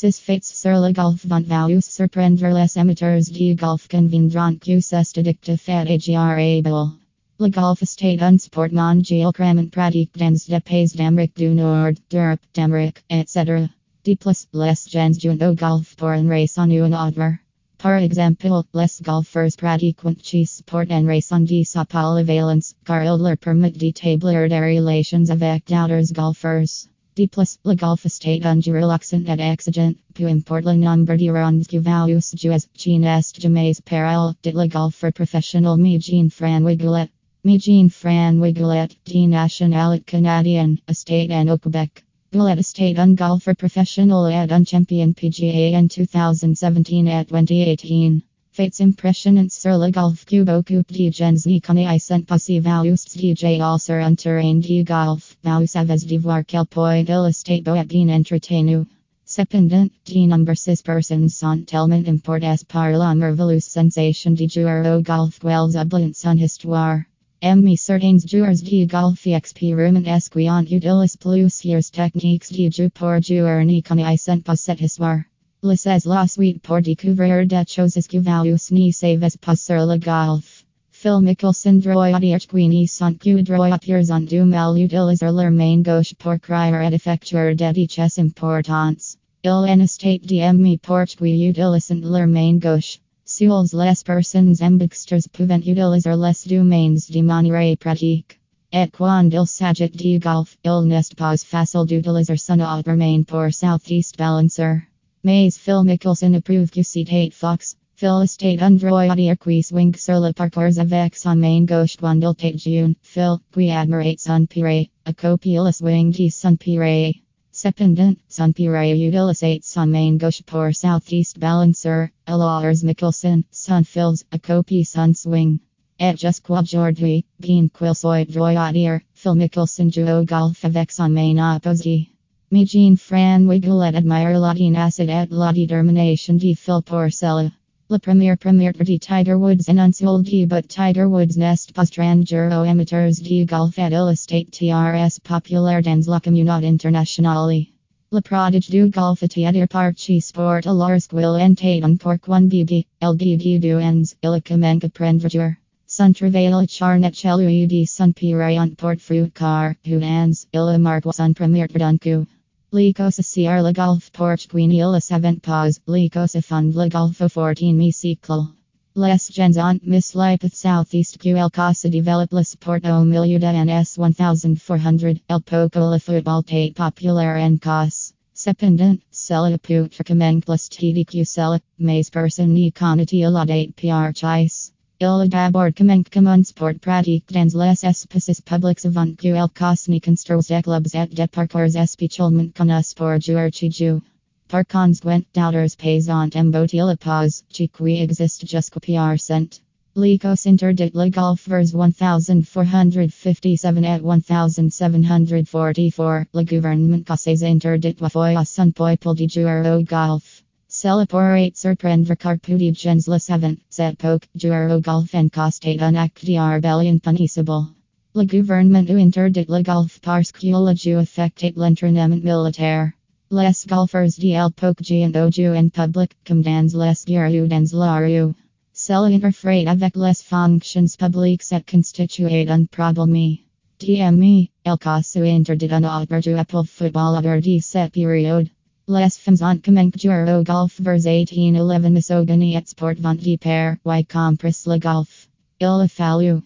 Sis fates sur le golf vont vous surprendre les amateurs de golf conviendront que c'est addictif et agréable. Le golf est un sport mondial cramant pratique dans des pays d'Amérique du Nord, d'Europe, d'Amérique, etc. De plus, les gens jouent au golf pour une raison ou autre. Par exemple, les golfers pratiquent ce sport en raison de sa polyvalence, car il leur permet d'établir des relations avec d'autres golfeurs. De plus, le golf estate un jeu relaxant et le nombre de rondes que vous jouez, qui n'est jamais pareil de le golfeur professionnel mais Jean-François Goulet. Mais Jean-François Goulet, de nationalité canadienne, estate en au Quebec. Goulet estate un golfer professionnel et un champion PGA en 2017 et 2018. Fates impressionnant sur le golf beaucoup de gens n'y connaissent pas si vous DJ sur un terrain de golf, vous savez de voir quel point il est beau bien entretenu. Cependant, de nombreuses personnes sont tellement importées par la merveilleuse sensation de jouer au golf qu'elles oublient son histoire. Emmy certains joueurs de golf qui ont utilisé plusieurs techniques de jeu pour jouer n'y connaissent pas cette histoire. Les la suite pour découvrir des choses que vous ne savez pas sur le golf. Phil Mickelson droitier qui sont que droitiers ont du mal utiliser leur main gauche pour créer et effectuer des diches importantes. Il en estate de pour qui utilisent leur main gauche. Seules les personnes ambidextres peuvent utiliser les deux mains de manière pratique. Et quand il s'agit de golf, il n'est pas facile d'utiliser son autre main pour southeast balancer. Mais Phil Mickelson approuve que c'est Fox. Phil estate un droitier qui swing sur le parcours avec son main gauche quand il tate jaune. Phil, qui admire son pire, a copie le swing de son pire. Cependant, son pire utilise son main gauche pour southeast balancer, alors Mickelson, son Phil's, a copie son swing. Et jusqu'aujourd'hui, bien qu'il soit droitier, Phil Mickelson joue au golf avec son main opposée. Me Jean-François Goulet admire la tenacité et la détermination de Phil Porcella. La première première de Tiger Woods enunciée but Tiger Woods n'est pas stranger amateurs de golf et il estate TRS populaire dans la communauté internationale. Le prodige du golf est par chi sport à lorsqu'il entate un pourquoi BB, LDD du ens, il à prendre. Son travail charnet chelui de son pire en portefeuille car, who ans, il marque son premier d'un coup. Licosa CR Le Golf Portuguini La Savant Pause, Licosa Fund Le Golfo 14 Mi Ciclo. Les ont Miss Lipeth Southeast QL Casa develop au milieu de NS 1400, El Poco Le Football Tate Populaire en Cos. Cependant, cela peut recommend plus TDQ cela, mais personne n'y connaît la date PR Chais. Il d'abord comment comme sport pratique dans les espaces publics avant que el cosni construise des clubs et des parcours spécialement connus pour jouer chez jou. Par conséquent, d'autres pays ont emboté la pause, qui existe jusqu'au PR cent. Licos interdit le golf vers 1457 et 1744. Le gouvernement causes interdit la foi son peuple de jouer au golf. Cela pourrait surprendre gens savent, cette époque, jouer au golf en costate un acte de rebellion punissable. Le gouvernement interdit le golf parce que le jeu affecte l'entraînement militaire. Les golfers de l'époque jouent au jeu en public, comme dans les bureaux dans la rue. Cela interfère avec les fonctions publiques et constitue un problème. DME, el caso interdit un autre pour football de cette période. Les femmes ont comment jouer au golf vers 1811 misogany et sport vont de pair, y compris le golf. Il a fallu